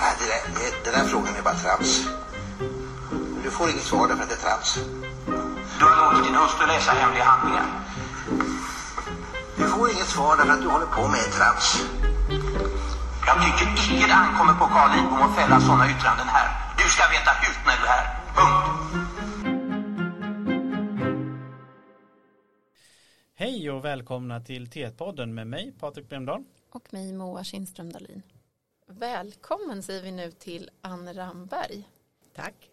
Nej, det där, det, den där frågan är bara trams. Du får inget svar därför att det är trams. Du har låtit din hustru läsa hemliga handlingar. Du får inget svar därför att du håller på med trams. Jag tycker icke det ankommer på Carl Lidbom att fälla sådana yttranden här. Du ska veta hut när du är här. Punkt. Hej och välkomna till T1-podden med mig Patrik Bremdahl. Och mig Moa Kindström Dahlin. Välkommen säger vi nu till Ann Ramberg. Tack.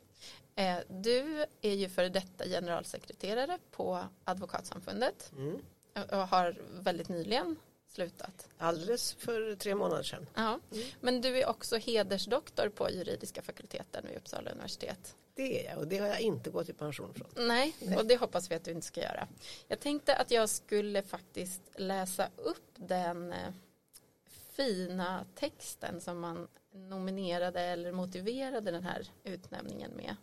Eh, du är ju före detta generalsekreterare på Advokatsamfundet Mm. och har väldigt nyligen slutat. Alldeles för tre månader sedan. Ja. Men du är också hedersdoktor på juridiska fakulteten vid Uppsala universitet. Det är jag och det har jag inte gått i pension från. Nej, och det hoppas vi att du inte ska göra. Jag tänkte att jag skulle faktiskt läsa upp den eh, fina texten som man nominerade eller motiverade den här utnämningen med.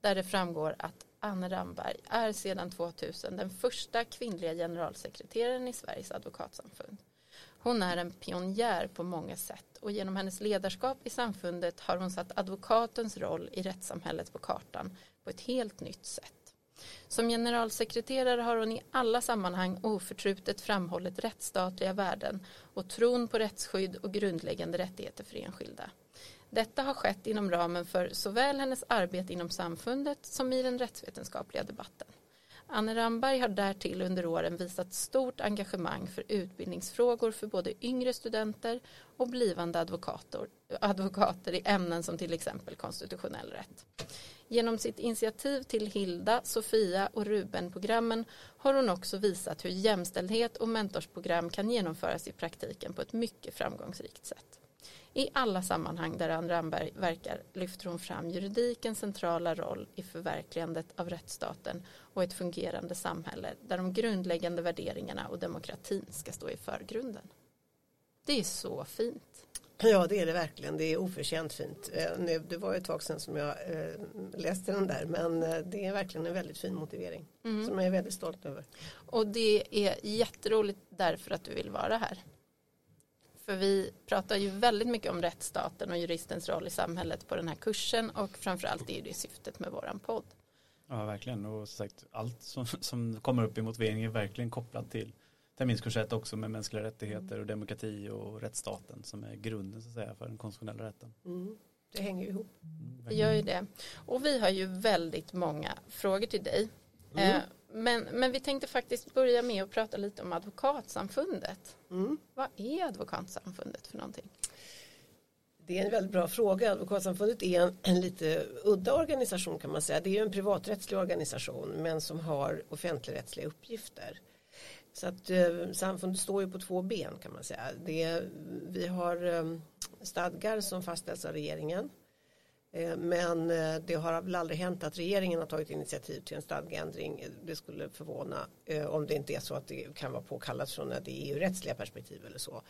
Där det framgår att Anne Ramberg är sedan 2000 den första kvinnliga generalsekreteraren i Sveriges advokatsamfund. Hon är en pionjär på många sätt och genom hennes ledarskap i samfundet har hon satt advokatens roll i rättssamhället på kartan på ett helt nytt sätt. Som generalsekreterare har hon i alla sammanhang oförtrutet framhållit rättsstatliga värden och tron på rättsskydd och grundläggande rättigheter för enskilda. Detta har skett inom ramen för såväl hennes arbete inom samfundet som i den rättsvetenskapliga debatten. Anne Ramberg har därtill under åren visat stort engagemang för utbildningsfrågor för både yngre studenter och blivande advokater, advokater i ämnen som till exempel konstitutionell rätt. Genom sitt initiativ till Hilda, Sofia och Ruben-programmen har hon också visat hur jämställdhet och mentorsprogram kan genomföras i praktiken på ett mycket framgångsrikt sätt. I alla sammanhang där Anne Ramberg verkar lyfter hon fram juridikens centrala roll i förverkligandet av rättsstaten och ett fungerande samhälle där de grundläggande värderingarna och demokratin ska stå i förgrunden. Det är så fint. Ja det är det verkligen. Det är oförtjänt fint. Eh, nu, det var ett tag sedan som jag eh, läste den där men eh, det är verkligen en väldigt fin motivering. Mm. Som jag är väldigt stolt över. Och det är jätteroligt därför att du vill vara här. För vi pratar ju väldigt mycket om rättsstaten och juristens roll i samhället på den här kursen och framförallt är det syftet med våran podd. Ja, verkligen. Och sagt, allt som, som kommer upp i motiveringen är verkligen kopplat till terminskurs 1 också med mänskliga rättigheter och demokrati och rättsstaten som är grunden så att säga för den konstitutionella rätten. Mm. Det hänger ju ihop. Mm, Det gör ju det. Och vi har ju väldigt många frågor till dig. Mm. Eh, Men, men vi tänkte faktiskt börja med att prata lite om Advokatsamfundet. Mm. Vad är Advokatsamfundet för någonting? Det är en väldigt bra fråga. Advokatsamfundet är en, en lite udda organisation kan man säga. Det är ju en privaträttslig organisation men som har offentligrättsliga uppgifter. Så att eh, samfundet står ju på två ben kan man säga. Det, vi har eh, stadgar som fastställs av regeringen. Eh, men eh, det har väl aldrig hänt att regeringen har tagit initiativ till en stadgeändring. Det skulle förvåna eh, om det inte är så att det kan vara påkallat från det EU-rättsliga perspektiv eller så.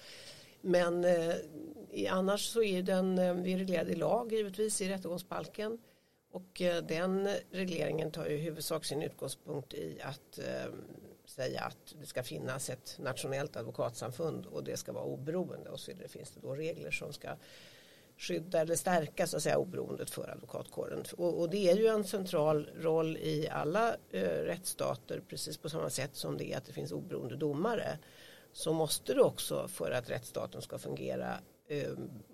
Men eh, annars så är den eh, vi är reglerad i lag givetvis i rättegångsbalken. Och den regleringen tar ju i huvudsak sin utgångspunkt i att ehm, säga att det ska finnas ett nationellt advokatsamfund och det ska vara oberoende. Och så vidare finns det då regler som ska skydda eller stärka så att säga oberoendet för advokatkåren. Och, och det är ju en central roll i alla eh, rättsstater precis på samma sätt som det är att det finns oberoende domare. Så måste det också för att rättsstaten ska fungera eh,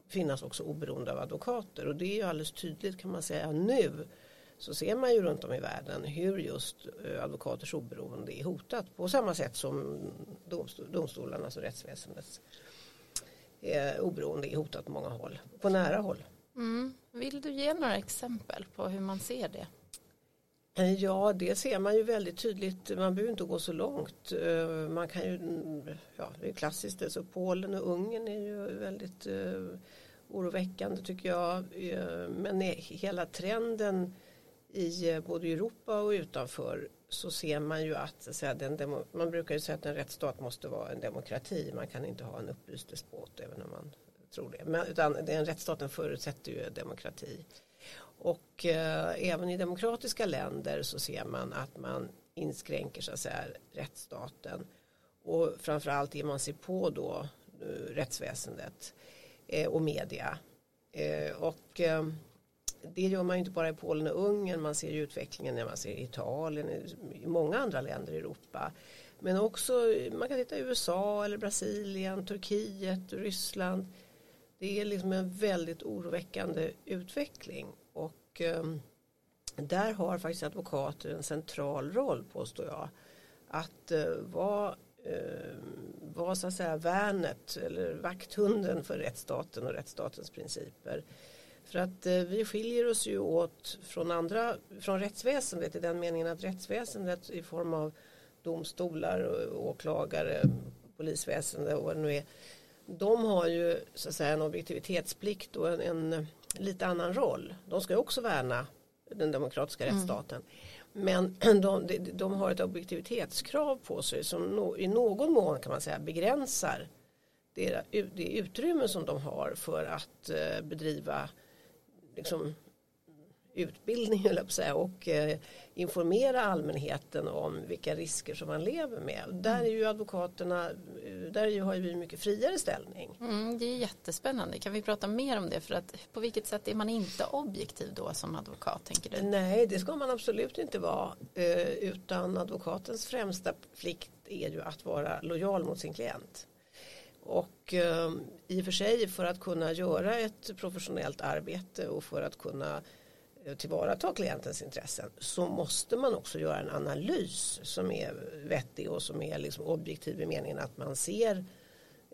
finnas också oberoende av advokater. Och det är ju alldeles tydligt kan man säga nu så ser man ju runt om i världen hur just eh, advokaters oberoende är hotat på samma sätt som domstol, domstolarnas och rättsväsendets eh, oberoende är hotat på många håll, på nära håll. Mm. Vill du ge några exempel på hur man ser det? Eh, Ja, det ser man ju väldigt tydligt. Man behöver inte gå så långt. Man kan ju, mm, ja, det är klassiskt. Så Polen och Ungern är ju väldigt oroväckande tycker jag. Men hela trenden i eh, både Europa och utanför så ser man ju att, så att säga, den demo, man brukar ju säga att en rättsstat måste vara en demokrati. Man kan inte ha en upplyst despot även om man tror det. Men, utan den rättsstaten förutsätter ju demokrati. Och eh, även i demokratiska länder så ser man att man inskränker så att säga rättsstaten. Och framförallt ger man sig på då eh, rättsväsendet eh, och media. Eh, och eh, det gör man ju inte bara i Polen och Ungern, man ser ju utvecklingen när man ser i Italien, i många andra länder i Europa. Men också, man kan titta i USA eller Brasilien, Turkiet, Ryssland. Det är liksom en väldigt oroväckande utveckling. Och ehm, där har faktiskt advokater en central roll påstår jag. Att eh, vara ehm, var så att säga värnet eller vakthunden för rättsstaten och rättsstatens principer. För att eh, vi skiljer oss ju åt från andra, från rättsväsendet i den meningen att rättsväsendet i form av domstolar, åklagare, polisväsende och vad det nu är. De har ju så att säga en objektivitetsplikt och en, en lite annan roll. De ska ju också värna den demokratiska mm. rättsstaten. Men de, de, har ett objektivitetskrav på sig som no, i någon mån kan man säga begränsar det, det utrymme som de har för att eh, bedriva liksom, utbildning säga, och eh, informera allmänheten om vilka risker som man lever med. Där är ju advokaterna, där har ju vi mycket friare ställning. Mm, det är jättespännande. Kan vi prata mer om det? För att på vilket sätt är man inte objektiv då som advokat tänker du? Nej, det ska man absolut inte vara. Eh, utan advokatens främsta plikt är ju att vara lojal mot sin klient. Och eh, i och för sig för att kunna göra ett professionellt arbete och för att kunna eh, tillvarata klientens intressen så måste man också göra en analys som är vettig och som är liksom objektiv i meningen att man ser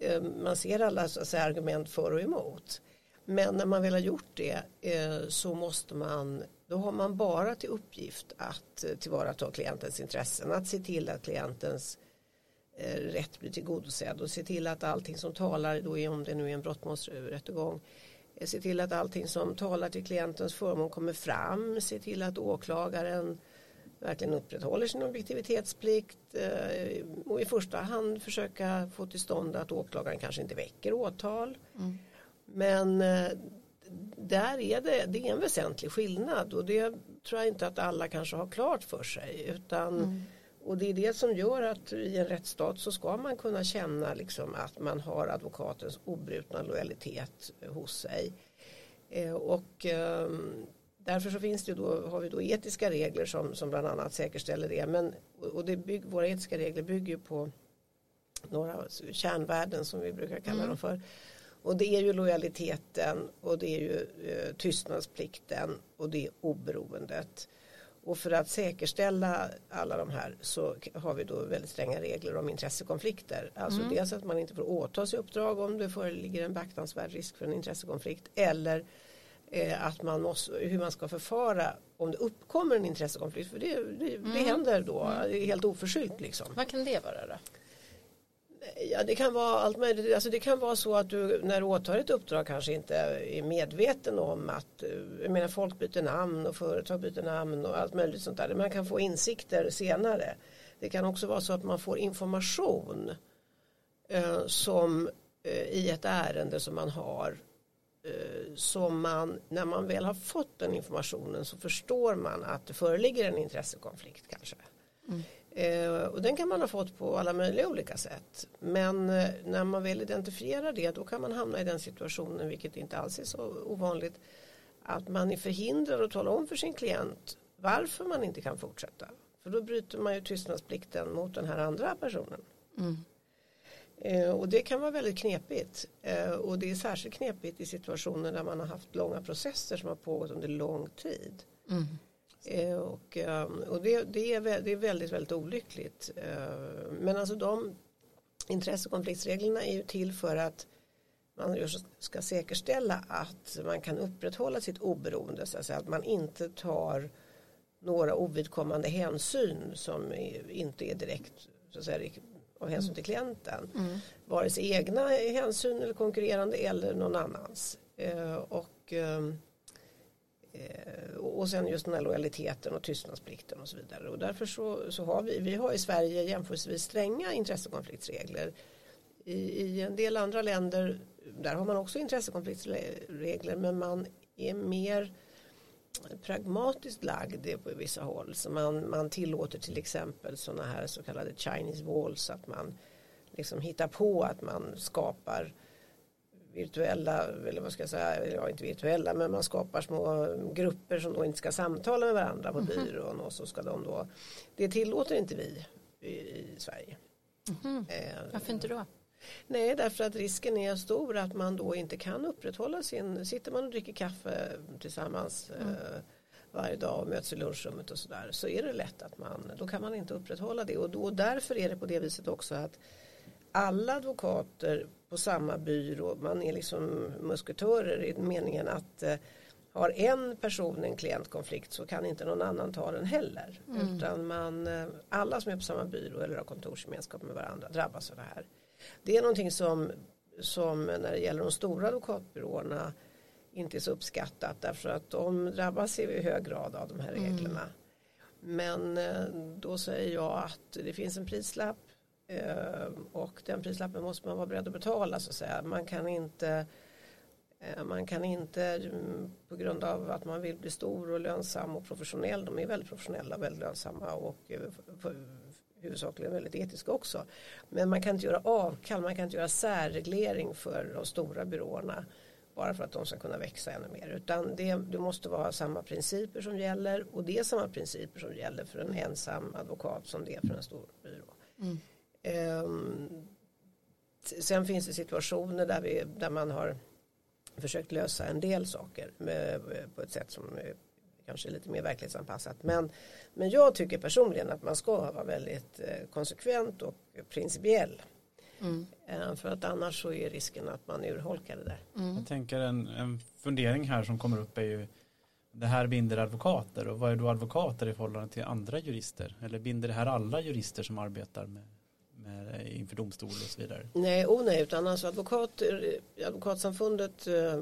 ehm, man ser alla så säga, argument för och emot. Men när man väl har gjort det eh, så måste man då har man bara till uppgift att eh, tillvarata klientens intressen att se till att klientens rätt blir tillgodosedd och se till att allting som talar då är om det nu är en brottmålsrättegång se till att allting som talar till klientens förmån kommer fram, se till att åklagaren verkligen upprätthåller sin objektivitetsplikt eh, och i första hand försöka få till stånd att åklagaren kanske inte väcker åtal. Mm. Men eh, där är det, det är en väsentlig skillnad och det tror jag inte att alla kanske har klart för sig utan mm. Och det är det som gör att i en rättsstat så ska man kunna känna liksom att man har advokatens obrutna lojalitet hos sig. Eh, och eh, därför så finns det då, har vi då etiska regler som, som bland annat säkerställer det. Men, och det bygg, våra etiska regler bygger på några kärnvärden som vi brukar kalla mm. dem för. Och det är ju lojaliteten och det är ju eh, tystnadsplikten och det är oberoendet. Och för att säkerställa alla de här så har vi då väldigt stränga regler om intressekonflikter. Alltså mm. dels att man inte får åta sig uppdrag om det föreligger en beaktansvärd risk för en intressekonflikt eller eh, att man måste, hur man ska förfara om det uppkommer en intressekonflikt. För det, det, mm. det händer då, mm. helt oförskyllt. Liksom. Vad kan det vara då? Ja, det kan vara allt möjligt. Alltså det kan vara så att du när du åtar ett uppdrag kanske inte är medveten om att eh, jag menar, folk byter namn och företag byter namn och allt möjligt sånt där. Man kan få insikter senare. Det kan också vara så att man får information eh, som eh, i ett ärende som man har eh, som man, när man väl har fått den informationen så förstår man att det föreligger en intressekonflikt kanske. Mm. Eh, och den kan man ha fått på alla möjliga olika sätt. Men eh, när man väl identifierar det då kan man hamna i den situationen, vilket inte alls är så ovanligt, att man är förhindrad att tala om för sin klient varför man inte kan fortsätta. För då bryter man ju tystnadsplikten mot den här andra personen. Mm. Eh, och det kan vara väldigt knepigt. Och det är särskilt knepigt i situationer där man har haft långa processer som har pågått under lång tid. Mm. Eh, och, ehm, och det, det, är, det är väldigt, väldigt olyckligt. Eh, men alltså de intressekonfliktsreglerna är ju till för att man ska säkerställa att man kan upprätthålla sitt oberoende. Så att, att man inte tar några ovidkommande hänsyn som inte är direkt så att säga, av hänsyn till klienten. Mm. Vare sig egna hänsyn eller konkurrerande eller någon annans. Eh, och ehm, Eh, Eh, och sen just den här lojaliteten och tystnadsplikten och så vidare. Och därför så, så har vi, vi har i Sverige jämförelsevis stränga intressekonfliktsregler. I, I en del andra länder där har man också intressekonfliktsregler men man är mer pragmatiskt lagd på vissa håll. Så man, man tillåter till exempel sådana här så kallade Chinese walls att man liksom hittar på att man skapar virtuella, eller vad ska jag säga, ja inte virtuella, men man skapar små grupper som då inte ska samtala med varandra på byrån och så ska de då, det tillåter inte vi i, i Sverige. Eh, Varför inte då? Nej, därför att risken är stor att man då inte kan upprätthålla sin, sitter man och dricker kaffe tillsammans mm. eh, varje dag och möts i lunchrummet och sådär så är det lätt att man, då kan man inte upprätthålla det och då, därför är det på det viset också att alla advokater på samma byrå, man är liksom musketörer i meningen att eh, har en person en klientkonflikt så kan inte någon annan ta den heller. Mm. Utan man, eh, alla som är på samma byrå eller har kontorsgemenskap med varandra drabbas av det här. Det är någonting som, som när det gäller de stora advokatbyråerna inte är så uppskattat därför att de drabbas i hög grad av de här mm. reglerna. Mm. Men eh, då säger jag att det finns en prislapp Ehm, och den prislappen måste man vara beredd att betala så att säga. Man kan inte eh, man kan inte mm, på grund av att man vill bli stor och lönsam och professionell, de är väldigt professionella och väldigt lönsamma och eh, huvudsakligen väldigt etiska också. Men man kan inte göra avkall, man kan inte göra särreglering för de stora byråerna bara för att de ska kunna växa ännu mer. Utan det, det måste vara samma principer som gäller och det är samma principer som gäller för en ensam advokat som det är för en stor byrå. Mm. Um, sen finns det situationer där, vi, där man har försökt lösa en del saker med, på ett sätt som är kanske lite mer verklighetsanpassat. Men, men jag tycker personligen att man ska vara väldigt eh, konsekvent och principiell. Mm. Eh, för att annars så är risken att man urholkar det där. Mm. Jag tänker en, en fundering här som kommer upp är ju det här binder advokater och vad är då advokater i förhållande till andra jurister? Eller binder det här alla jurister som arbetar med Eh, inför domstol och så vidare? Nej, oh nej, utan alltså advokat, eh, advokatsamfundet eh,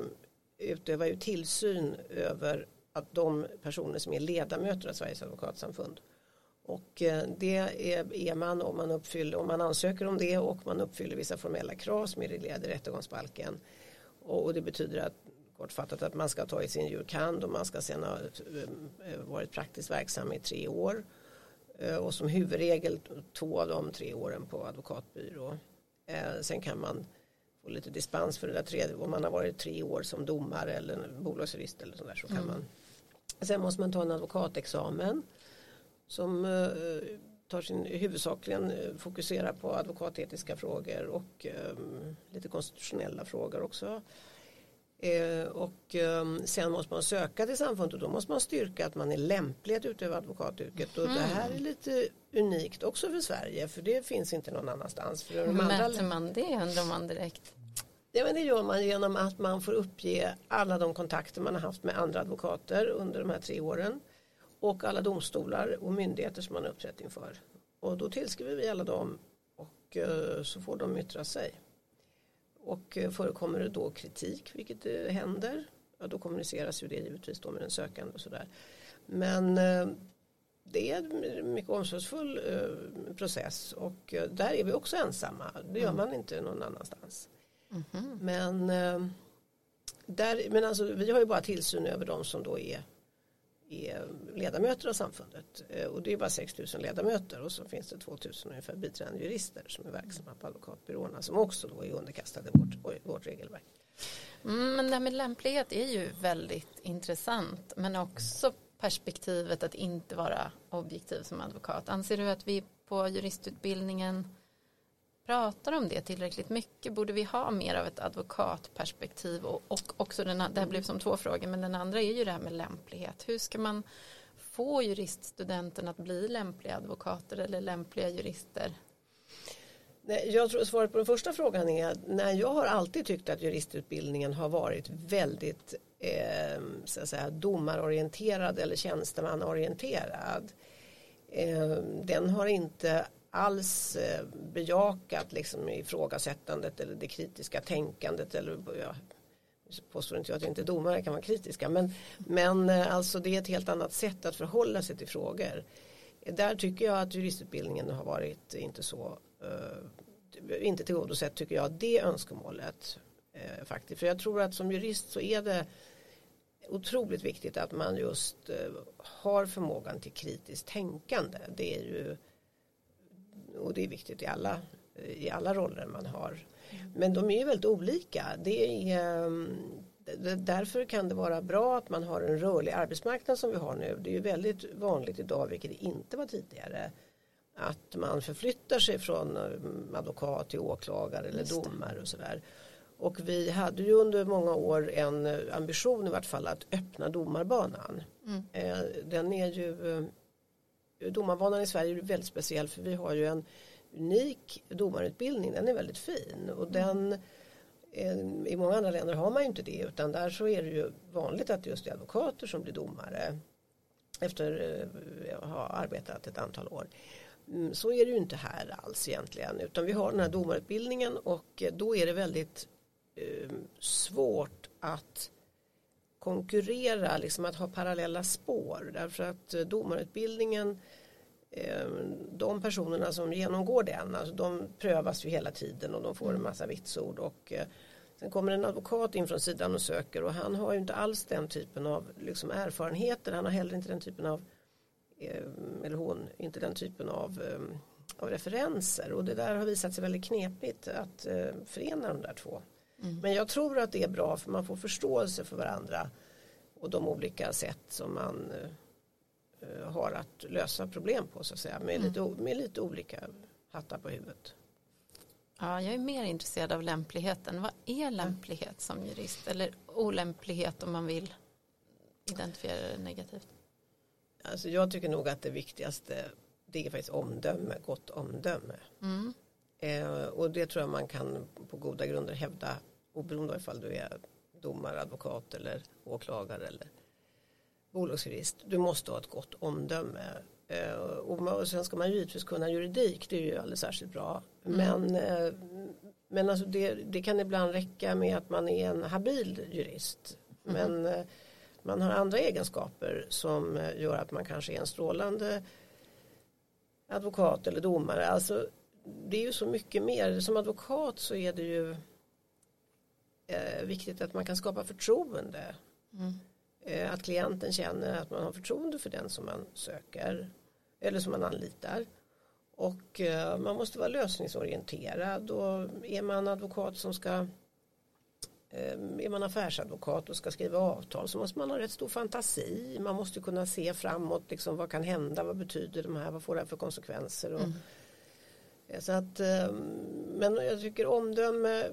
utövar ju tillsyn över att de personer som är ledamöter av Sveriges advokatsamfund och det är, man om man, uppfyller, om man ansöker om det och man uppfyller vissa formella krav som är reglerade i rättegångsbalken. Och det betyder att kortfattat att man ska ta i sin jurkand och man ska sedan ha varit praktiskt verksam i tre år. Eh, och som huvudregel två av de tre åren på advokatbyrå. Sen kan man få lite dispens för det där tredje. Om man har varit tre år som domare eller bolagsjurist eller sådär så kan mm. man. Sen måste man ta en advokatexamen som eh, tar sin huvudsakligen eh, fokuserar på advokatetiska frågor och lite konstitutionella frågor också. Eh, och um, sen måste man söka till samfundet och då måste man styrka att man är lämplig att utöva advokatyrket. Och det här är lite unikt också för Sverige för det finns inte någon annanstans. För Hur mäter man det undrar man direkt? Ja, men det gör man genom att man får uppge alla de kontakter man har haft med andra advokater under de här tre åren och alla domstolar och myndigheter som man har uppträtt inför. Och då tillskriver vi alla dem och eh, så får de yttra sig. Och eh, förekommer det då kritik, vilket det händer, ja, då kommuniceras ju det givetvis då med den sökande och sådär. Men eh, det är en mycket omsorgsfull process och där är vi också ensamma. Det gör mm. man inte någon annanstans. Mm -hmm. Men, där, men alltså, vi har ju bara tillsyn över de som då är är eh, ledamöter av samfundet. Eh, och det är bara 6 000 ledamöter och så finns det 2 000 ungefär biträdande jurister som är verksamma på advokatbyråerna som också då är underkastade vårt, vårt regelverk. Mm, men det här med lämplighet är ju väldigt intressant men också perspektivet att inte vara objektiv som advokat. Anser du att vi på juristutbildningen pratar om det tillräckligt mycket? Borde vi ha mer av ett advokatperspektiv? Och, och också den, det här blev som två frågor, men den andra är ju det här med lämplighet. Hur ska man få juriststudenten att bli lämpliga advokater eller lämpliga jurister? Jag tror svaret på den första frågan är att nej, jag har alltid tyckt att juristutbildningen har varit väldigt eh, så att säga, domarorienterad eller tjänstemannaorienterad. Eh, den har inte alls eh, bejakat liksom ifrågasättandet eller det kritiska tänkandet eller ja, påstår inte jag att inte domare kan vara kritiska men, men eh, alltså det är ett helt annat sätt att förhålla sig till frågor. Där tycker jag att juristutbildningen har varit inte så eh, inte tillgodosett tycker jag det önskemålet faktiskt. För jag tror att som jurist så är det otroligt viktigt att man just har förmågan till kritiskt tänkande. Det är ju och det är viktigt i alla, i alla roller man har. Men de är ju väldigt olika. Det är, ehm, därför kan det vara bra att man har en rörlig arbetsmarknad som vi har nu. Det är ju väldigt vanligt idag, vilket det inte var tidigare, att man förflyttar sig från eh, advokat till åklagare eller domare och sådär. Och vi hade ju under många år en eh, ambition i vart fall att öppna domarbanan. Mm. Eh, den är ju Domarbanan i Sverige är väldigt speciell för vi har ju en unik domarutbildning. Den är väldigt fin och den eh, i många andra länder har man ju inte det utan där så är det ju vanligt att just det är advokater som blir domare efter eh, att ha arbetat ett antal år. Mm, så är det ju inte här alls egentligen utan vi har den här domarutbildningen och då är det väldigt eh, svårt att konkurrera, liksom att ha parallella spår. Därför att eh, domarutbildningen eh, de personerna som genomgår den, alltså de prövas ju hela tiden och de får en massa vitsord och eh, sen kommer en advokat in från sidan och söker och han har ju inte alls den typen av liksom, erfarenheter, han har heller inte den typen av eller hon, inte den typen av, av referenser. Och det där har visat sig väldigt knepigt att förena de där två. Mm. Men jag tror att det är bra för man får förståelse för varandra och de olika sätt som man har att lösa problem på så att säga med, mm. lite, med lite olika hattar på huvudet. Ja, jag är mer intresserad av lämpligheten. Vad är lämplighet som jurist eller olämplighet om man vill identifiera det negativt? Alltså jag tycker nog att det viktigaste det är faktiskt omdöme, gott omdöme. Mm. Eh, och det tror jag man kan på goda grunder hävda oberoende av ifall du är domare, advokat eller åklagare eller bolagsjurist. Du måste ha ett gott omdöme. Eh, och, och sen ska man givetvis kunna juridik, det är ju alldeles särskilt bra. Mm. Men, eh, men alltså det, det, kan ibland räcka med att man är en habil jurist. Mm. Men eh, man har andra egenskaper som eh, gör att man kanske är en strålande advokat eller domare. Alltså, det är ju så mycket mer. Som advokat så är det ju eh, viktigt att man kan skapa förtroende. Mm. Eh, att klienten känner att man har förtroende för den som man söker eller som man anlitar. Och eh, man måste vara lösningsorienterad och är man advokat som ska är man affärsadvokat och ska skriva avtal så måste man ha rätt stor fantasi. Man måste kunna se framåt, liksom, vad kan hända, vad betyder de här, vad får det här för konsekvenser. Och, mm. Eh, så att, ehm, men jag tycker omdöme,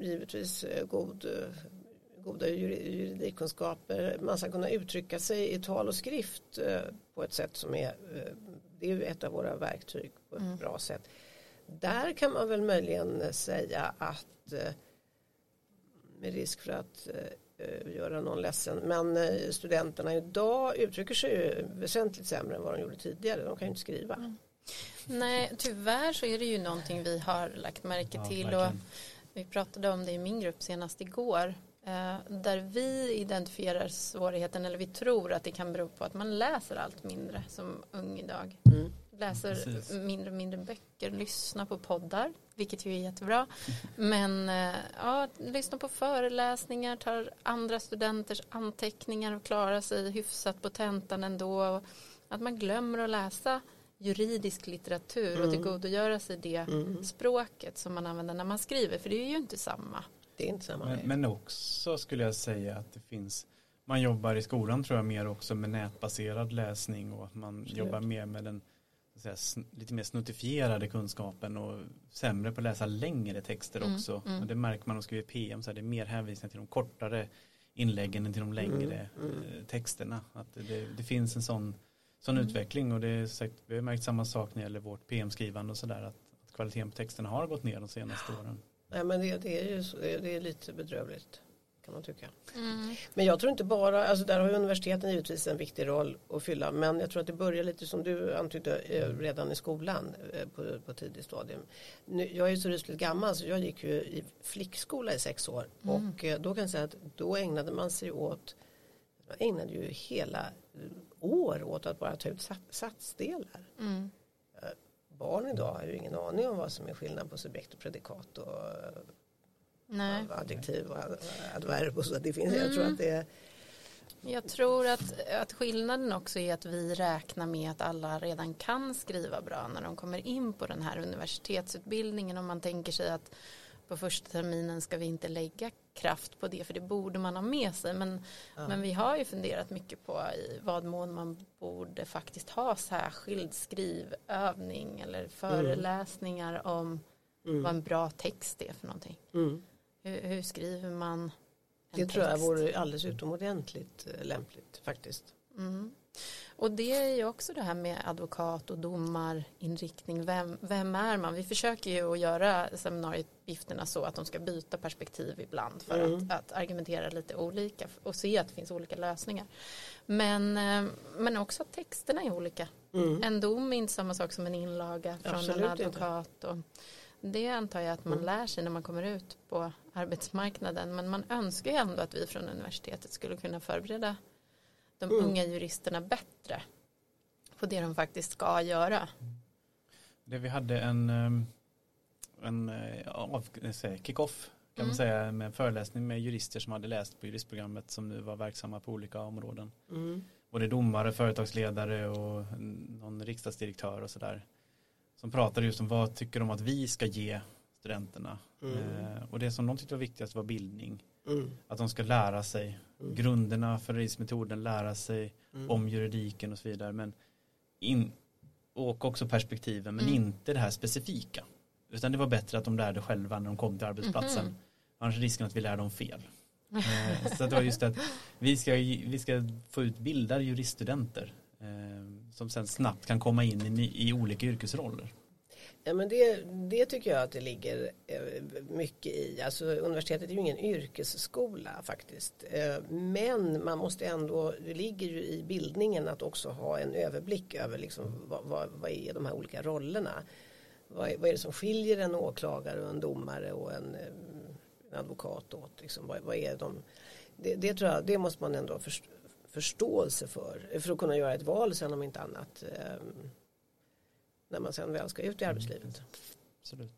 givetvis eh, god, eh, goda juridikkunskaper, man ska kunna uttrycka sig i tal och skrift på ett sätt som är, det är ju ett av våra verktyg på ett mm. bra sätt. Där kan man väl möjligen säga att med risk för att eh, göra någon ledsen. Men eh, studenterna idag uttrycker sig ju väsentligt sämre än vad de gjorde tidigare. De kan ju inte skriva. Mm. Nej, tyvärr så är det ju någonting vi har lagt märke till. Och vi pratade om det i min grupp senast igår. Eh, där vi identifierar svårigheten, eller vi tror att det kan bero på att man läser allt mindre som ung idag. Mm läser Precis. mindre och mindre böcker, lyssnar på poddar, vilket ju är jättebra. Men eh, ja, lyssnar på föreläsningar, tar andra studenters anteckningar och klarar sig hyfsat på tentan ändå. Att man glömmer att läsa juridisk litteratur mm. och tillgodogöra sig det mm. språket som man använder när man skriver, för det är ju inte samma. Det är inte samma. Men, men också skulle jag säga att det finns man jobbar i skolan tror jag mer också med nätbaserad läsning och att man Absolut. jobbar mer med den säga, lite mer snuttifierade kunskapen och sämre på att läsa längre texter mm, också. Mm. Och det märker man om man skriver PM, så här, det är mer hänvisning till de kortare inläggen än till de längre mm, mm. Eh, texterna. Att det, det, finns en sån, sån mm. utveckling och det är sagt, vi har märkt samma sak när det gäller vårt PM-skrivande och sådär att, att kvaliteten på texterna har gått ner de senaste åren. Nej men det, det är ju så, det är lite bedrövligt kan man tycka. Mm. Men jag tror inte bara, alltså där har ju universiteten givetvis en viktig roll att fylla men jag tror att det börjar lite som du antydde eh, redan i skolan eh, på, på tidigt stadium. Nu, jag är ju så rysligt gammal så jag gick ju i flickskola i sex år mm. och eh, då kan jag säga att då ägnade man sig åt man ägnade ju hela år åt att bara ta ut satsdelar. Mm. Barn idag har ju ingen aning om vad som är skillnad på subjekt och predikat och Nej. adjektiv och adverb och så. Det finns, mm. Jag tror att det är jag tror att, att skillnaden också är att vi räknar med att alla redan kan skriva bra när de kommer in på den här universitetsutbildningen. Om man tänker sig att på första terminen ska vi inte lägga kraft på det för det borde man ha med sig men, Ja. men vi har ju funderat mycket på i vad mån man borde faktiskt ha särskild skrivövning eller föreläsningar om Mm. vad en bra text är för någonting. Mm. Hur, hur skriver man en Det tror jag text? vore alldeles utomordentligt eh, lämpligt faktiskt. Och det är ju också det här med advokat och domarinriktning. Vem, vem är man? Vi försöker ju att göra seminarieuppgifterna så att de ska byta perspektiv ibland för Mm. att, att argumentera lite olika och se att det finns olika lösningar. Men, eh, men också att texterna är olika. Mm. En dom är inte samma sak som en inlaga från Absolut en advokat. Och det antar jag att man Mm. lär sig när man kommer ut på arbetsmarknaden. Men man önskar ju ändå att vi från universitetet skulle kunna förbereda de Mm. unga juristerna bättre på det de faktiskt ska göra. Det vi hade en, ehm, en eh, av, säger, kick-off kan Mm. man säga med en föreläsning med jurister som hade läst på juristprogrammet som nu var verksamma på olika områden. Mm. Både domare, företagsledare och någon riksdagsdirektör och sådär. Som pratade just om vad tycker de att vi ska ge studenterna. Mm. Eh, och det som de tyckte var viktigast var bildning. Mm. Att de ska lära sig Mm. grunderna för juristmetoden, lära sig Mm. om juridiken och så vidare. Men in, och också perspektiven, men Mm. inte det här specifika. Utan det var bättre att de lärde själva när de kom till arbetsplatsen. Mhm. Annars är risken att vi lär dem fel. Eh, så det var just det att vi ska, vi ska få ut bildade juriststudenter eh, som sen snabbt kan komma in i, i olika yrkesroller. Ja, men det, det tycker jag att det ligger eh, mycket i. Alltså, universitetet är ju ingen yrkesskola faktiskt. Eh, men man måste ändå, det ligger ju i bildningen att också ha en överblick över liksom vad, vad, vad är de här olika rollerna. Vad är, vad är det som skiljer en åklagare och en domare och en, eh, en advokat åt? Liksom, vad, vad är de? Det, det tror jag, det måste man ändå ha förståelse för. För att kunna göra ett val sen om inte annat. Ehm, när man sen väl ska ut i arbetslivet. Absolut.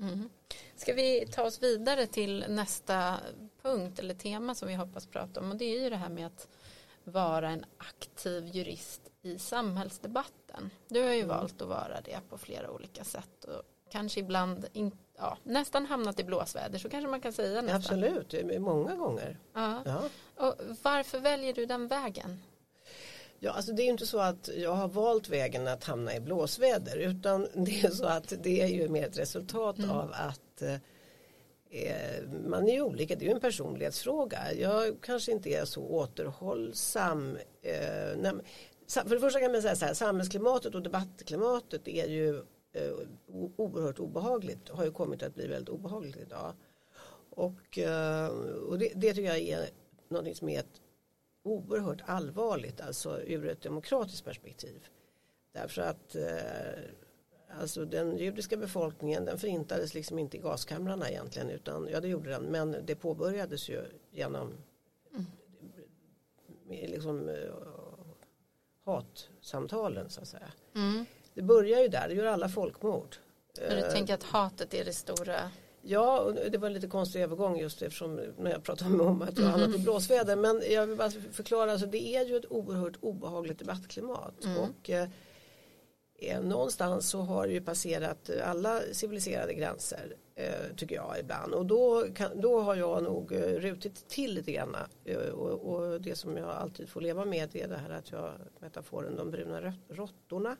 Mm. Ska vi ta oss vidare till nästa punkt eller tema som vi hoppas prata om och det är ju det här med att vara en aktiv jurist i samhällsdebatten. Du har ju Mm. valt att vara det på flera olika sätt och kanske ibland in, ja, nästan hamnat i blåsväder så kanske man kan säga nästan. Absolut, många gånger. Ja. Ja. Och varför väljer du den vägen? Ja, alltså det är inte så att jag har valt vägen att hamna i blåsväder utan det är så att det är ju mer ett resultat Mm. av att eh, eh, man är ju olika, det är ju en personlighetsfråga. Jag kanske inte är så återhållsam. Eh, när, för det första kan man säga så här, samhällsklimatet och debattklimatet är ju eh, oerhört obehagligt, har ju kommit att bli väldigt obehagligt idag. Och, eh, och det, det tycker jag är någonting som är ett oerhört allvarligt, alltså ur ett demokratiskt perspektiv. Därför att eh, alltså den judiska befolkningen den förintades liksom inte i gaskamrarna egentligen utan ja det gjorde den men det påbörjades ju genom med liksom eh, hatsamtalen så att säga. Mm. Det börjar ju där, det gör alla folkmord. Men du Eh, tänker att hatet är det stora? Ja, och det var en lite konstig övergång just eftersom när jag pratade om att jag hamnat i blåsväder. Men jag vill bara förklara, alltså det är ju ett oerhört obehagligt debattklimat. Mm. Och eh, eh, någonstans så har det ju passerat alla civiliserade gränser, eh, tycker jag ibland. Och då, kan, då har jag nog eh, rutit till lite grann. Eh, och, och det som jag alltid får leva med är det här att jag, metaforen de bruna råttorna.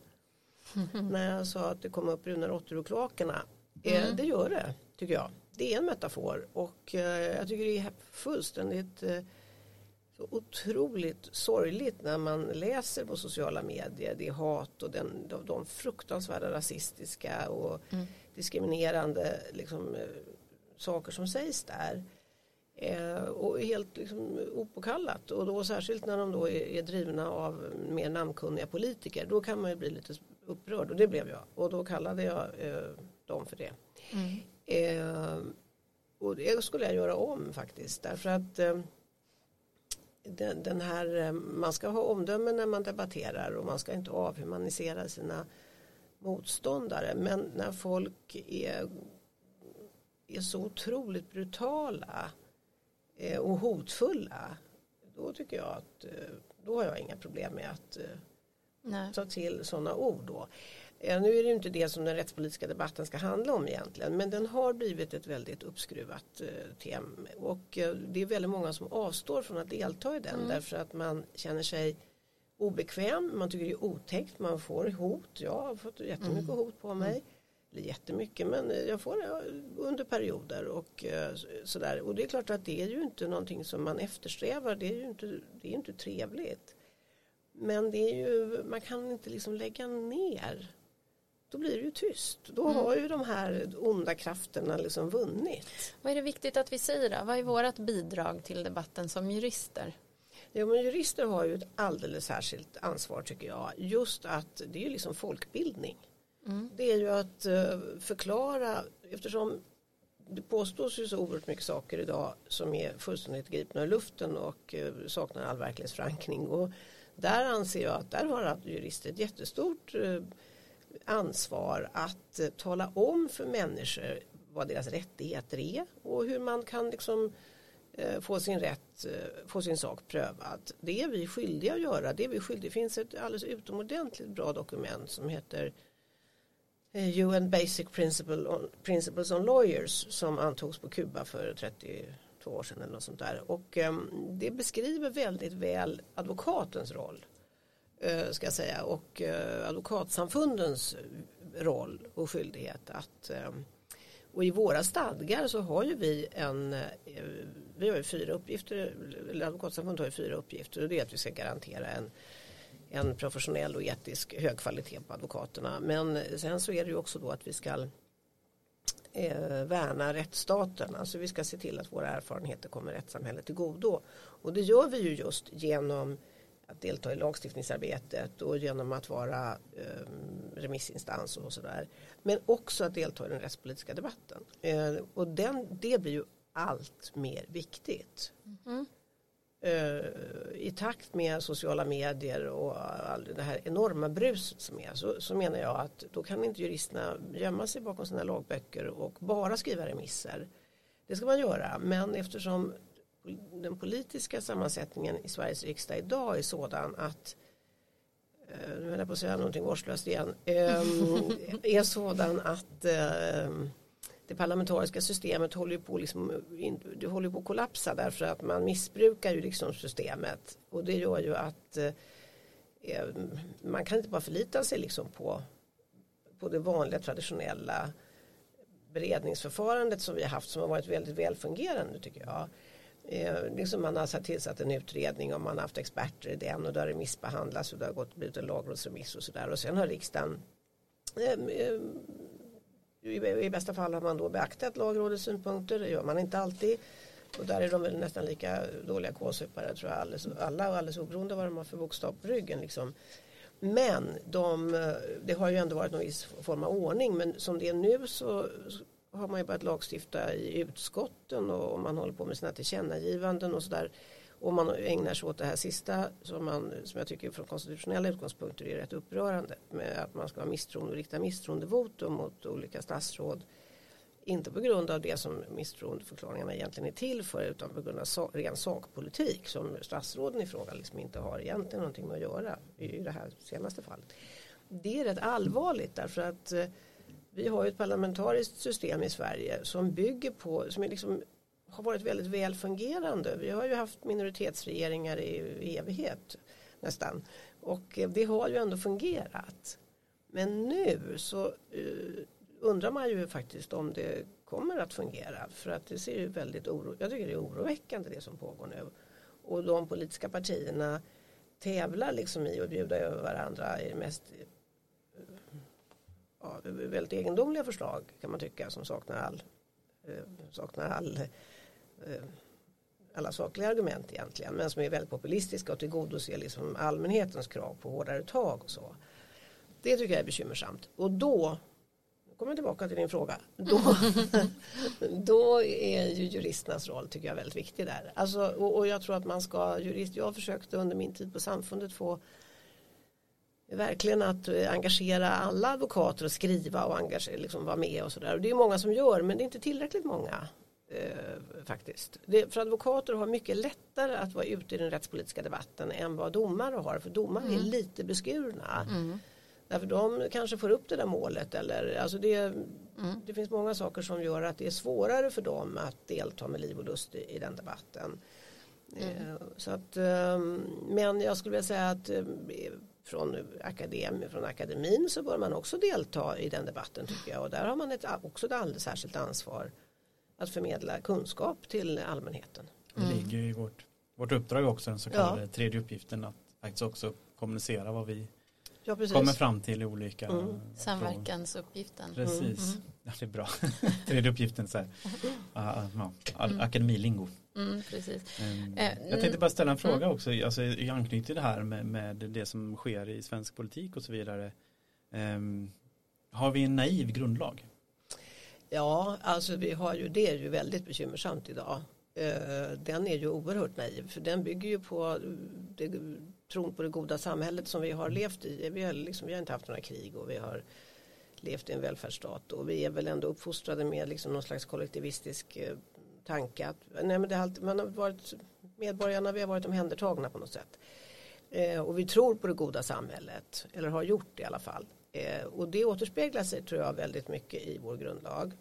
När jag sa att det kom upp bruna råttor ur kloakerna. Mm. Det gör det, tycker jag. Det är en metafor och eh, jag tycker det är fullständigt eh, så otroligt sorgligt när man läser på sociala medier det hat och den, de, de fruktansvärda rasistiska och Mm. diskriminerande liksom, eh, saker som sägs där. Eh, och helt liksom, opåkallat och då särskilt när de då är, är drivna av mer namnkunniga politiker då kan man ju bli lite upprörd och det blev jag och då kallade jag eh, dem för det. Mm. Eh, och det skulle jag göra om faktiskt därför att eh, den, den här, eh, man ska ha omdöme när man debatterar och man ska inte avhumanisera sina motståndare men när folk är, är så otroligt brutala eh, och hotfulla då tycker jag att eh, då har jag inga problem med att eh, Nej. ta till sådana ord då. Eh, nu är det inte det som den rättspolitiska debatten ska handla om egentligen men den har blivit ett väldigt uppskruvat eh, tema och eh, det är väldigt många som avstår från att delta i den mm. därför att man känner sig obekväm, man tycker det är otäckt, man får hot, jag har fått jättemycket mm. hot på mig mm. eller jättemycket men jag får det under perioder och sådär och det är klart att det är ju inte någonting som man eftersträvar, det är ju inte, det är inte trevligt men det är ju, man kan inte liksom lägga ner då blir det ju tyst. Då mm. har ju de här onda krafterna liksom vunnit. Vad är det viktigt att vi säger då? Vad är vårt bidrag till debatten som jurister? Ja, men jurister har ju ett alldeles särskilt ansvar tycker jag. Just att det är ju liksom folkbildning. Mm. Det är ju att uh, förklara eftersom det påstås ju så oerhört mycket saker idag som är fullständigt gripna ur luften och uh, saknar all verklighetsförankring. Och där anser jag att där har jurister ett jättestort uh, ansvar att eh, tala om för människor vad deras rättigheter är och hur man kan liksom eh, få sin rätt, eh, få sin sak prövad. Det är vi skyldiga att göra. Det, är vi skyldiga. det finns ett alldeles utomordentligt bra dokument som heter UN Basic Principle on, Principles on Lawyers som antogs på Kuba för 32 år sedan eller något sånt där. Och ehm, det beskriver väldigt väl advokatens roll Eh, ska jag säga och eh, advokatsamfundens roll och skyldighet att eh, och i våra stadgar så har ju vi en vi har ju fyra uppgifter eller advokatsamfundet har ju fyra uppgifter och det är att vi ska garantera en en professionell och etisk hög kvalitet på advokaterna men sen så är det ju också då att vi ska eh, värna rättsstaten. Alltså vi ska se till att våra erfarenheter kommer rättssamhället till godo. Och det gör vi ju just genom att delta i lagstiftningsarbetet och genom att vara eh, remissinstans och sådär. Men också att delta i den rättspolitiska debatten. Eh, och den, det blir ju allt mer viktigt. Mm. Eh, I takt med sociala medier och all det här enorma bruset som är så, så menar jag att då kan inte juristerna gömma sig bakom sina lagböcker och bara skriva remisser. Det ska man göra men eftersom den politiska sammansättningen i Sveriges riksdag idag är sådan att eh, nu höll jag på att säga någonting vårdslöst igen, ehm, är sådan att ehm, det parlamentariska systemet håller på, liksom, det håller på att kollapsa därför att man missbrukar ju liksom systemet och det gör ju att eh, ehm, man kan inte bara förlita sig liksom på, på det vanliga traditionella beredningsförfarandet som vi har haft som har varit väldigt välfungerande tycker jag. Eh, liksom man har tillsatt en utredning och man har haft experter i den och det har remissbehandlats och det har gått, blivit en lagrådsremiss och sådär. Och sen har riksdagen ehm, ehm, i, bästa fall har man då beaktat lagrådets synpunkter, det gör man inte alltid. Och där är de väl nästan lika dåliga kålsupare tror jag alldeles, alla och alldeles oberoende vad de har för bokstav på ryggen liksom. Men de, eh, det har ju ändå varit någon viss form av ordning men som det är nu så har man ju börjat lagstifta i utskotten och man håller på med sina tillkännagivanden och sådär. Och man ägnar sig åt det här sista som, man, som jag tycker från konstitutionella utgångspunkter är rätt upprörande. Med att man ska ha misstroende, rikta misstroendevotum mot olika statsråd. Inte på grund av det som misstroendeförklaringarna egentligen är till för utan på grund av sak, ren sakpolitik som statsråden i fråga liksom inte har egentligen någonting med att göra i det här senaste fallet. Det är rätt allvarligt därför att eh, vi har ju ett parlamentariskt system i Sverige som bygger på, som är liksom, har varit väldigt väl fungerande. Vi har ju haft minoritetsregeringar i evighet nästan. Och eh, det har ju ändå fungerat. Men nu så uh, undrar man ju faktiskt om det kommer att fungera. För att det ser ju väldigt oro, jag tycker det är oroväckande det som pågår nu. Och de politiska partierna tävlar liksom i att bjuda över varandra i det mest ja, väldigt egendomliga förslag kan man tycka som saknar all, eh, saknar all eh, alla sakliga argument egentligen men som är väldigt populistiska och tillgodoser liksom allmänhetens krav på hårdare tag och så. Det tycker jag är bekymmersamt och då kommer jag tillbaka till din fråga. Då, då är ju juristernas roll tycker jag väldigt viktig där. Alltså, och, och jag tror att man ska, jurist, jag försökte under min tid på samfundet få verkligen att eh, engagera alla advokater och skriva och engagera, liksom vara med och sådär. Det är många som gör men det är inte tillräckligt många eh, faktiskt. Det, för advokater har mycket lättare att vara ute i den rättspolitiska debatten än vad domare har för domare mm. är lite beskurna. Mm. Därför de kanske får upp det där målet eller alltså det, det finns många saker som gör att det är svårare för dem att delta med liv och lust i, i den debatten. Eh, Så att, eh, men jag skulle vilja säga att eh, från, akadem, från akademin så bör man också delta i den debatten tycker jag och där har man ett, också ett alldeles särskilt ansvar att förmedla kunskap till allmänheten. Det ligger ju i vårt, vårt uppdrag också den så kallade tredje uppgiften att faktiskt också kommunicera vad vi Ja, kommer fram till i olika Mm. Samverkansuppgiften. Precis, ja, det är bra. tredje uppgiften så här. Ah, ja, all- akademilingo. Mm, precis. Ehm, Eh, Jag tänkte bara ställa en fråga också, alltså, i anknytning till det här med, med det som sker i svensk politik och så vidare. Ehm, har vi en naiv grundlag? Ja, alltså vi har ju, det är ju väldigt bekymmersamt idag. Eh, Den är ju oerhört naiv för den bygger ju på det, tron på det goda samhället som vi har levt i. Vi har, liksom, vi har inte haft några krig och vi har levt i en välfärdsstat och vi är väl ändå uppfostrade med liksom någon slags kollektivistisk eh, tanke att nej, men det alltid, man har varit medborgarna, vi har varit omhändertagna på något sätt. Eh, och vi tror på det goda samhället, eller har gjort det i alla fall. Eh, och det återspeglar sig tror jag väldigt mycket i vår grundlag.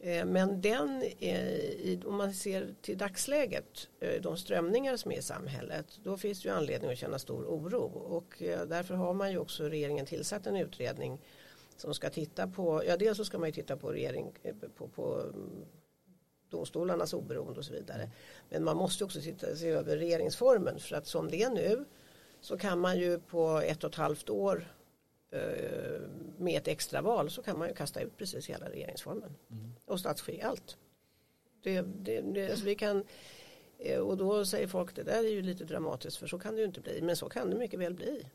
Eh, men den, eh, i, om man ser till dagsläget, eh, de strömningar som är i samhället, då finns det ju anledning att känna stor oro. Och eh, därför har man ju också regeringen tillsatt en utredning som ska titta på, ja dels så ska man ju titta på regering, eh, på, på domstolarnas oberoende och så vidare. Men man måste också titta, se över regeringsformen för att som det är nu så kan man ju på ett och ett halvt år eh, med ett extraval så kan man ju kasta ut precis hela regeringsformen och statsskick, allt. Det, det, det, alltså vi kan, eh, och då säger folk det där är ju lite dramatiskt för så kan det ju inte bli men så kan det mycket väl bli.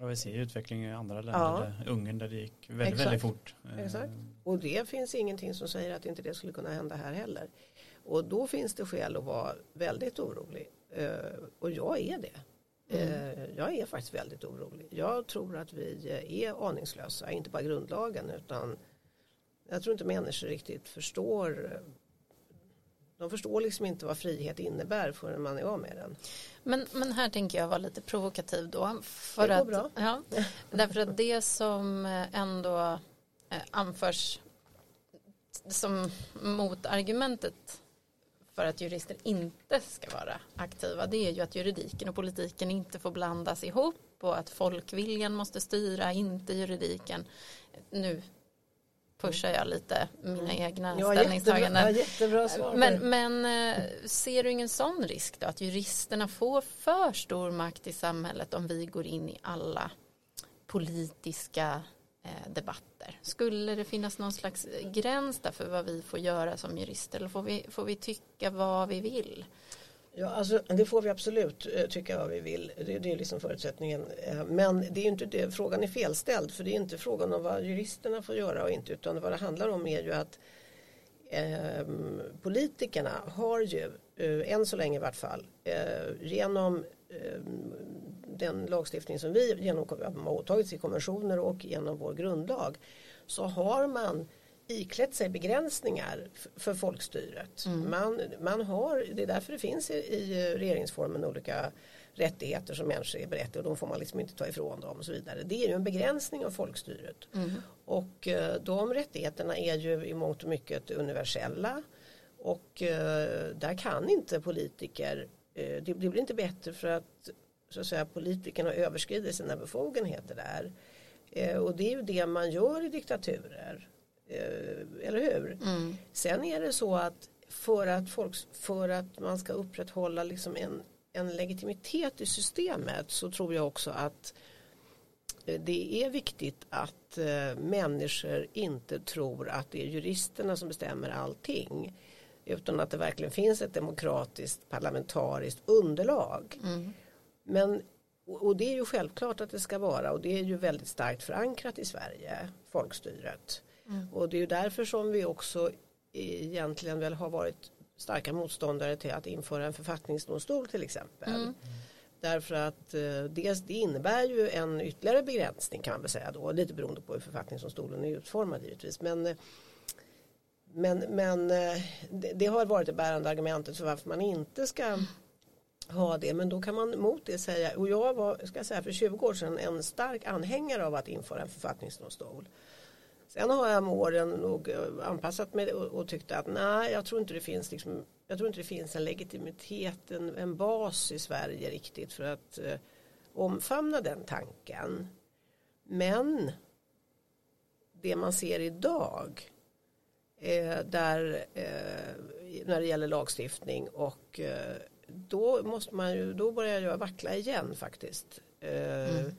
Och vi ser ju utveckling i andra länder, Ja. där Ungern där det gick väldigt, Exakt. väldigt fort. Exakt. Och det finns ingenting som säger att inte det skulle kunna hända här heller. Och då finns det skäl att vara väldigt orolig. Eh, och jag är det. Eh, jag är faktiskt väldigt orolig. Jag tror att vi eh, är aningslösa, inte bara grundlagen utan jag tror inte människor riktigt förstår de förstår liksom inte vad frihet innebär förrän man är av med den. Men, men här tänker jag vara lite provokativ då. För Det går att, bra. Ja, därför att det som ändå eh, anförs som motargumentet för att jurister inte ska vara aktiva det är ju att juridiken och politiken inte får blandas ihop och att folkviljan måste styra, inte juridiken. Nu pushar jag lite mina egna Ja, ställningstaganden. jättebra, ja, jättebra. Men, men eh, ser du ingen sån risk då? Att juristerna får för stor makt i samhället om vi går in i alla politiska eh, debatter? Skulle det finnas någon slags gräns där för vad vi får göra som jurister? Eller får vi, får vi tycka vad vi vill? Ja, alltså, det får vi absolut eh, tycka vad vi vill. Det, det är liksom förutsättningen. Eh, men det är ju inte det, frågan är felställd. För det är inte frågan om vad juristerna får göra och inte. Utan vad det handlar om är ju att eh, politikerna har ju, eh, än så länge i vart fall, eh, genom eh, den lagstiftning som vi genom, har åtagit sig i konventioner och genom vår grundlag så har man iklätt sig begränsningar för folkstyret. Man, man har, det är därför det finns i, i regeringsformen olika rättigheter som människor är berättigade och de får man liksom inte ta ifrån dem och så vidare. Det är ju en begränsning av folkstyret. Och eh, de rättigheterna är ju i mångt och mycket universella och eh, där kan inte politiker, eh, det, det blir inte bättre för att så att säga politikerna överskrider sina befogenheter där. Och det är ju det man gör i diktaturer. Eh, eller hur? Sen är det så att för att, folk, för att man ska upprätthålla liksom en, en legitimitet i systemet så tror jag också att eh, det är viktigt att eh, människor inte tror att det är juristerna som bestämmer allting. Utan att det verkligen finns ett demokratiskt parlamentariskt underlag. Men, och och det är ju självklart att det ska vara och det är ju väldigt starkt förankrat i Sverige, folkstyret. Och det är ju därför som vi också egentligen väl har varit starka motståndare till att införa en författningsdomstol till exempel. Därför att eh, det, det innebär ju en ytterligare begränsning kan man väl säga då, lite beroende på hur författningsdomstolen är utformad givetvis. Men, eh, men, men eh, det, det har varit det bärande argumentet för varför man inte ska ha det. Men då kan man mot det säga, och jag var ska jag säga, för 20 år sedan en stark anhängare av att införa en författningsdomstol. Sen har jag med åren nog eh, anpassat mig och, och tyckte att nej, jag tror inte det finns liksom, jag tror inte det finns en legitimitet, en, en bas i Sverige riktigt för att eh, omfamna den tanken. Men det man ser idag eh, där eh, när det gäller lagstiftning och eh, då måste man ju, då börjar jag vackla igen faktiskt. Eh, mm.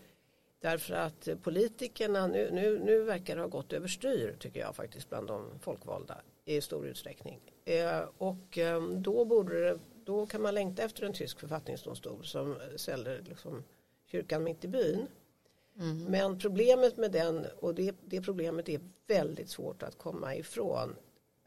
Därför att politikerna nu, nu, nu verkar det ha gått överstyr tycker jag faktiskt bland de folkvalda i stor utsträckning. Eh, och eh, då borde det, då kan man längta efter en tysk författningsdomstol som ställer liksom kyrkan mitt i byn. Mm. Men problemet med den och det, det problemet är väldigt svårt att komma ifrån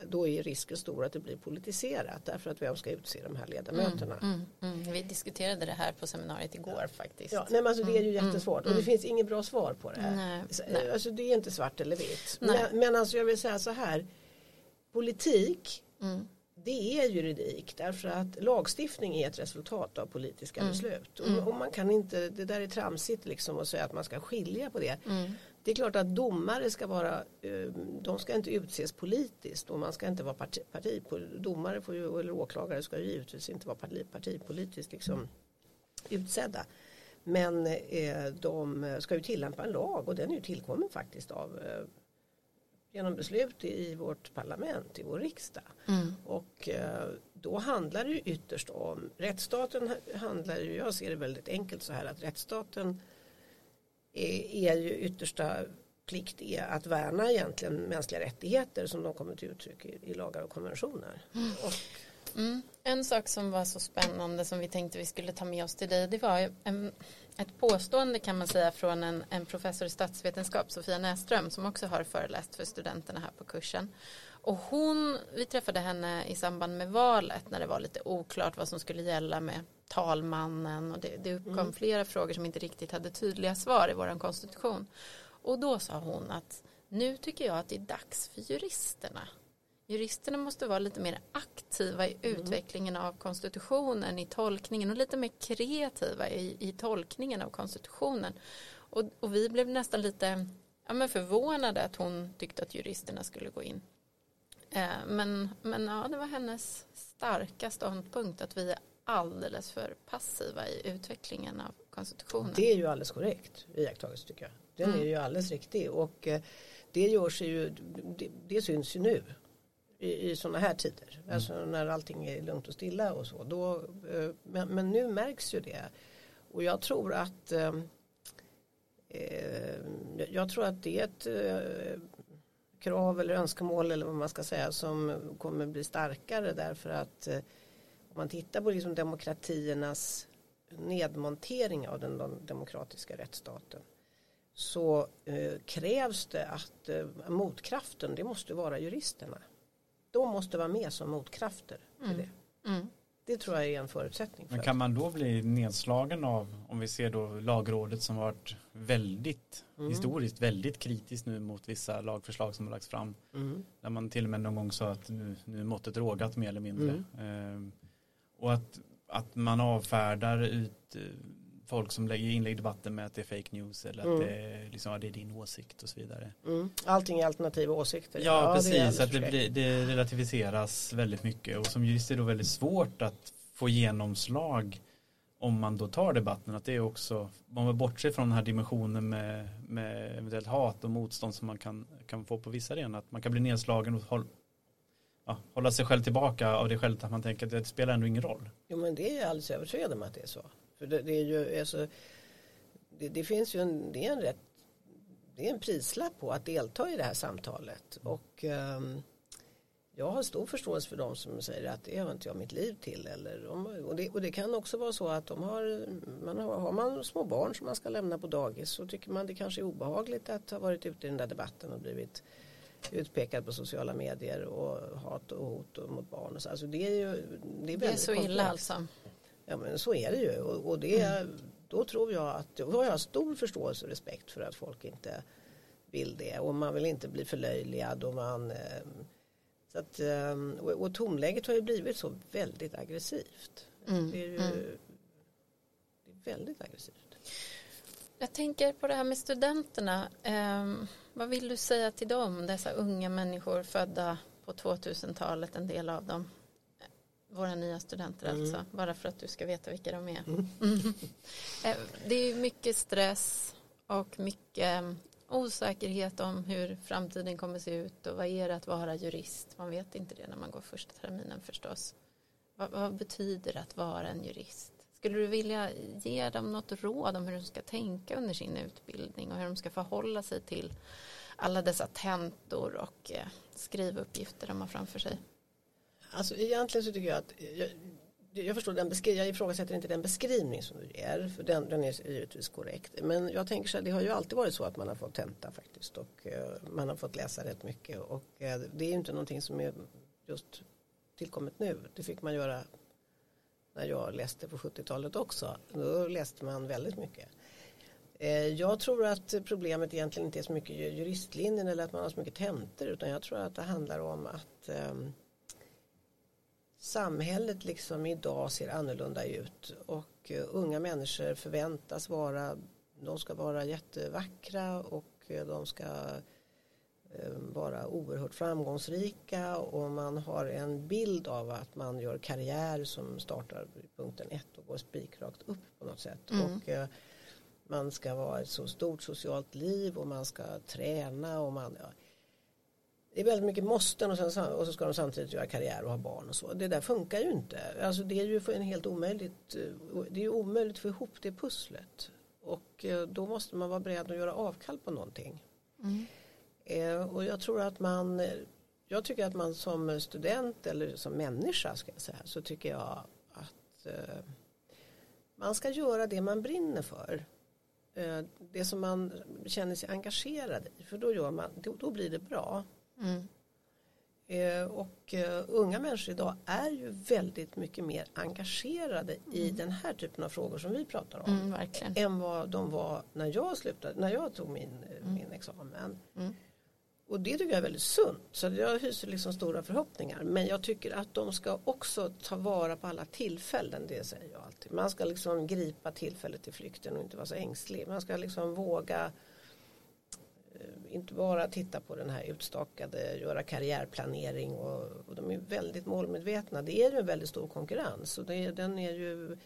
då är risken stor att det blir politiserat därför att vem ska utse de här ledamöterna. Mm, mm, mm. Vi diskuterade det här på seminariet igår faktiskt. Ja, nej, men alltså, det är ju mm, jättesvårt och det mm. finns inget bra svar på det. Nej, nej. Alltså, det är inte svart eller vitt. Men, men alltså, jag vill säga så här. Politik mm. det är juridik därför att lagstiftning är ett resultat av politiska beslut. Och, och, man kan inte, det där är tramsigt liksom att säga att man ska skilja på det. Det är klart att domare ska vara, eh, de ska inte utses politiskt och man ska inte vara parti, parti domare får ju, eller åklagare ska ju givetvis inte vara parti, partipolitiskt liksom utsedda. Men eh, de ska ju tillämpa en lag och den är ju tillkommen faktiskt av eh, genom beslut i vårt parlament, i vår riksdag. Mm. Och då handlar det ju ytterst om, rättsstaten handlar ju, jag ser det väldigt enkelt så här att rättsstaten är ju yttersta plikt är att värna egentligen mänskliga rättigheter som de kommer till uttryck i, i lagar och konventioner. Mm. Och, mm. En sak som var så spännande som vi tänkte vi skulle ta med oss till dig det var en, ett påstående kan man säga från en, en professor i statsvetenskap Sofia Näström som också har föreläst för studenterna här på kursen. Och hon, vi träffade henne i samband med valet när det var lite oklart vad som skulle gälla med talmannen och det, det uppkom mm. flera frågor som inte riktigt hade tydliga svar i vår konstitution. Och då sa hon att nu tycker jag att det är dags för juristerna. Juristerna måste vara lite mer aktiva i mm. utvecklingen av konstitutionen, i tolkningen och lite mer kreativa i, i tolkningen av konstitutionen. Och, och vi blev nästan lite ja, men förvånade att hon tyckte att juristerna skulle gå in. Eh, men, men ja, det var hennes starka ståndpunkt att vi är alldeles för passiva i utvecklingen av konstitutionen. Det är ju alldeles korrekt iakttagelse tycker jag. Den mm. är ju alldeles riktig och eh, det gör sig ju, det, det syns ju nu i, i sådana här tider. Mm. Alltså när allting är lugnt och stilla och så. Då, eh, men, men nu märks ju det. Och jag tror att eh, jag tror att det är ett eh, krav eller önskemål eller vad man ska säga som kommer bli starkare därför att eh, om man tittar på liksom demokratiernas nedmontering av den demokratiska rättsstaten så eh, krävs det att eh, motkraften det måste vara juristerna. De måste vara med som motkrafter till mm. det. Mm. Det tror jag är en förutsättning. För Men kan man då bli nedslagen av, om vi ser då lagrådet som varit väldigt, mm. historiskt väldigt kritiskt nu mot vissa lagförslag som har lagts fram. Mm. Där man till och med någon gång sa att nu, nu är måttet rågat mer eller mindre. Mm. Eh, och att, att man avfärdar ut eh, folk som lägger inlägg i debatten med att det är fake news eller mm. att det är, liksom, ja, det är din åsikt och så vidare. Mm. Allting är alternativa åsikter. Ja, ja precis, det att det, blir, det relativiseras väldigt mycket och som jurist är det då väldigt svårt att få genomslag om man då tar debatten att det är också, om man bortser från den här dimensionen med, med eventuellt hat och motstånd som man kan, kan få på vissa arenor, att man kan bli nedslagen och ja, hålla sig själv tillbaka av det skälet att man tänker att det spelar ändå ingen roll. Jo men det är jag alldeles övertygad om att det är så. För det, det är ju, alltså, det, det, finns ju en, det är en rätt, det är en prislapp på att delta i det här samtalet. Och um, jag har stor förståelse för de som säger att det har inte jag mitt liv till. Eller, och, det, och det kan också vara så att de har, man har, har man små barn som man ska lämna på dagis så tycker man det kanske är obehagligt att ha varit ute i den där debatten och blivit utpekad på sociala medier och hat och hot mot barn. Och så. Alltså det är ju det är, det är så komplext. illa alltså. Ja men så är det ju och, och det, mm. då tror jag att, då har jag stor förståelse och respekt för att folk inte vill det och man vill inte bli förlöjligad och man eh, så att, eh, och, och tonläget har ju blivit så väldigt aggressivt. Mm. Det är ju, mm. väldigt aggressivt. Jag tänker på det här med studenterna. Eh, vad vill du säga till dem, dessa unga människor födda på 2000-talet, en del av dem? Våra nya studenter Mm. alltså, bara för att du ska veta vilka de är. Mm. Eh, Det är mycket stress och mycket eh, osäkerhet om hur framtiden kommer se ut och vad är det att vara jurist? Man vet inte det när man går första terminen förstås. Vad, vad betyder det att vara en jurist? Skulle du vilja ge dem något råd om hur de ska tänka under sin utbildning och hur de ska förhålla sig till alla dessa tentor och eh, skrivuppgifter de har framför sig? Alltså egentligen så tycker jag att jag, jag förstår den beskri- jag ifrågasätter inte den beskrivning som du ger för den, den är givetvis korrekt men jag tänker så här det har ju alltid varit så att man har fått tenta faktiskt och eh, man har fått läsa rätt mycket och eh, det är ju inte någonting som är just tillkommet nu det fick man göra när jag läste på 70-talet också. Då läste man väldigt mycket. Eh, jag tror att problemet egentligen inte är så mycket juristlinjen eller att man har så mycket tentor utan jag tror att det handlar om att ehm, samhället liksom idag ser annorlunda ut och eh, unga människor förväntas vara de ska vara jättevackra och eh, de ska vara oerhört framgångsrika och man har en bild av att man gör karriär som startar vid punkten ett och går spikrakt upp på något sätt Mm. och eh, man ska vara ett så stort socialt liv och man ska träna och man ja, det är väldigt mycket måsten och, sen, och så ska de samtidigt göra karriär och ha barn och så. Det där funkar ju inte. Alltså det är ju för en helt omöjligt. eh, Det är omöjligt att få ihop det pusslet. Och eh, då måste man vara beredd att göra avkall på någonting. Mm. Eh, Och jag tror att man Jag tycker att man som student eller som människa ska jag säga så tycker jag att eh, man ska göra det man brinner för. Eh, Det som man känner sig engagerad i för då, gör man, då, då blir det bra. Mm. Och unga människor idag är ju väldigt mycket mer engagerade i den här typen av frågor som vi pratar om. Mm. Än vad de var när jag slutade, när jag tog min, eh, min examen. Och det tycker jag är väldigt sunt. Så jag hyser liksom stora förhoppningar. Men jag tycker att de ska också ta vara på alla tillfällen. Det säger jag alltid. Man ska liksom gripa tillfället till flykten och inte vara så ängslig. Man ska liksom våga eh, inte bara titta på den här utstakade, göra karriärplanering och, och de är väldigt målmedvetna. Det är ju en väldigt stor konkurrens och det, den är ju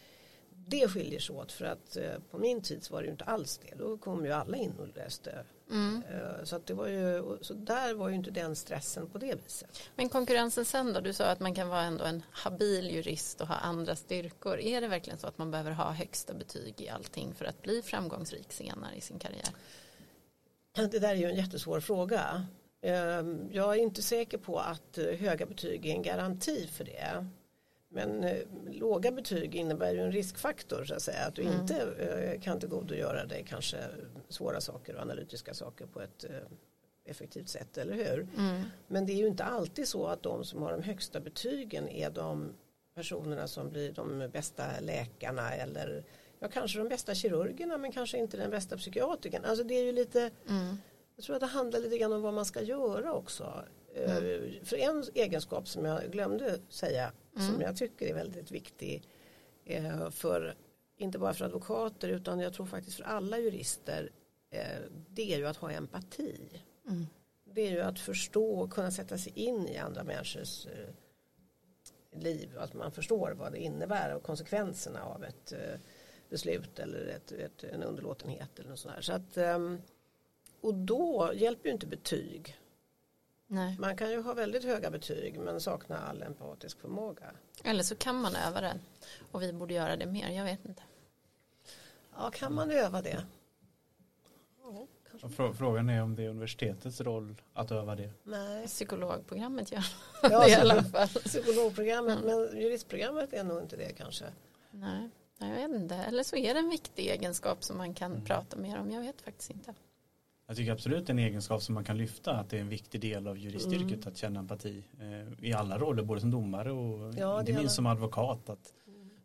det skiljer sig åt för att eh, på min tid så var det ju inte alls det. Då kom ju alla in och läste. Mm. Så att det var ju, så där var ju inte den stressen på det viset. Men konkurrensen sen då? Du sa att man kan vara ändå en habil jurist och ha andra styrkor. Är det verkligen så att man behöver ha högsta betyg i allting för att bli framgångsrik senare i sin karriär? Det där är ju en jättesvår fråga. Eh, Jag är inte säker på att eh, höga betyg är en garanti för det. Men eh, låga betyg innebär ju en riskfaktor så att säga. Att du Mm. inte eh, kan tillgodogöra dig kanske svåra saker och analytiska saker på ett eh, effektivt sätt, eller hur? Mm. Men det är ju inte alltid så att de som har de högsta betygen är de personerna som blir de bästa läkarna eller ja, kanske de bästa kirurgerna men kanske inte den bästa psykiatrikern. Alltså det är ju lite, Mm. jag tror att det handlar lite grann om vad man ska göra också. Eh, För en egenskap som jag glömde säga som jag tycker är väldigt viktig eh, för inte bara för advokater utan jag tror faktiskt för alla jurister eh, det är ju att ha empati. Mm. Det är ju att förstå och kunna sätta sig in i andra människors liv. Att man förstår vad det innebär och konsekvenserna av ett beslut eller ett, ett, en underlåtenhet eller något sånt här. Så att, ehm, och då hjälper ju inte betyg. Nej. Man kan ju ha väldigt höga betyg men sakna all empatisk förmåga. Eller så kan man öva det. Och vi borde göra det mer, jag vet inte. Ja, kan man öva det? Ja, frå- Frågan är om det är universitetets roll att öva det. Nej. Psykologprogrammet gör Ja, det i alla fall. Psykologprogrammet, men juristprogrammet är nog inte det kanske. Nej, jag vet inte. Eller så är det en viktig egenskap som man kan prata mer om. Jag vet faktiskt inte. Jag tycker absolut en egenskap som man kan lyfta att det är en viktig del av juristyrket Mm. att känna empati eh, i alla roller, både som domare och Ja, inte minst som advokat att,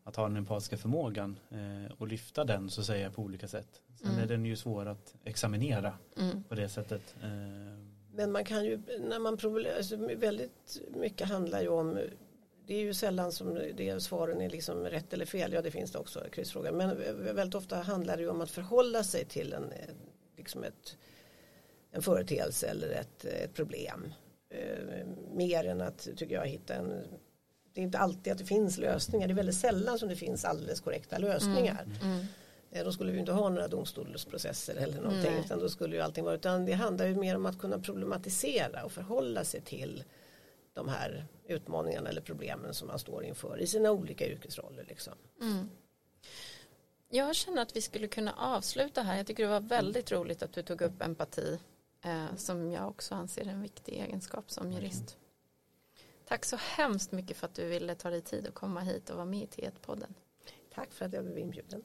att ha den empatiska förmågan eh, och lyfta den så att säga på olika sätt. Sen Mm. är den ju svår att examinera Mm. på det sättet. Eh, Men man kan ju, när man proble- alltså väldigt mycket handlar ju om, det är ju sällan som det, svaren är liksom rätt eller fel. Ja det finns det också, kryssfråga. Men väldigt ofta handlar det ju om att förhålla sig till en, liksom ett, en företeelse eller ett, ett problem. Eh, mer än att, tycker jag, hitta en det är inte alltid att det finns lösningar. Det är väldigt sällan som det finns alldeles korrekta lösningar. Mm. Mm. Eh, då skulle vi inte ha några domstolsprocesser eller någonting. Mm. Utan då skulle ju allting vara, utan det handlar ju mer om att kunna problematisera och förhålla sig till de här utmaningarna eller problemen som man står inför i sina olika yrkesroller. Liksom. Mm. Jag känner att vi skulle kunna avsluta här. Jag tycker det var väldigt roligt att du tog upp empati eh, som jag också anser är en viktig egenskap som jurist. Tack så hemskt mycket för att du ville ta dig tid att komma hit och vara med i T1-podden. Tack för att jag blev inbjuden.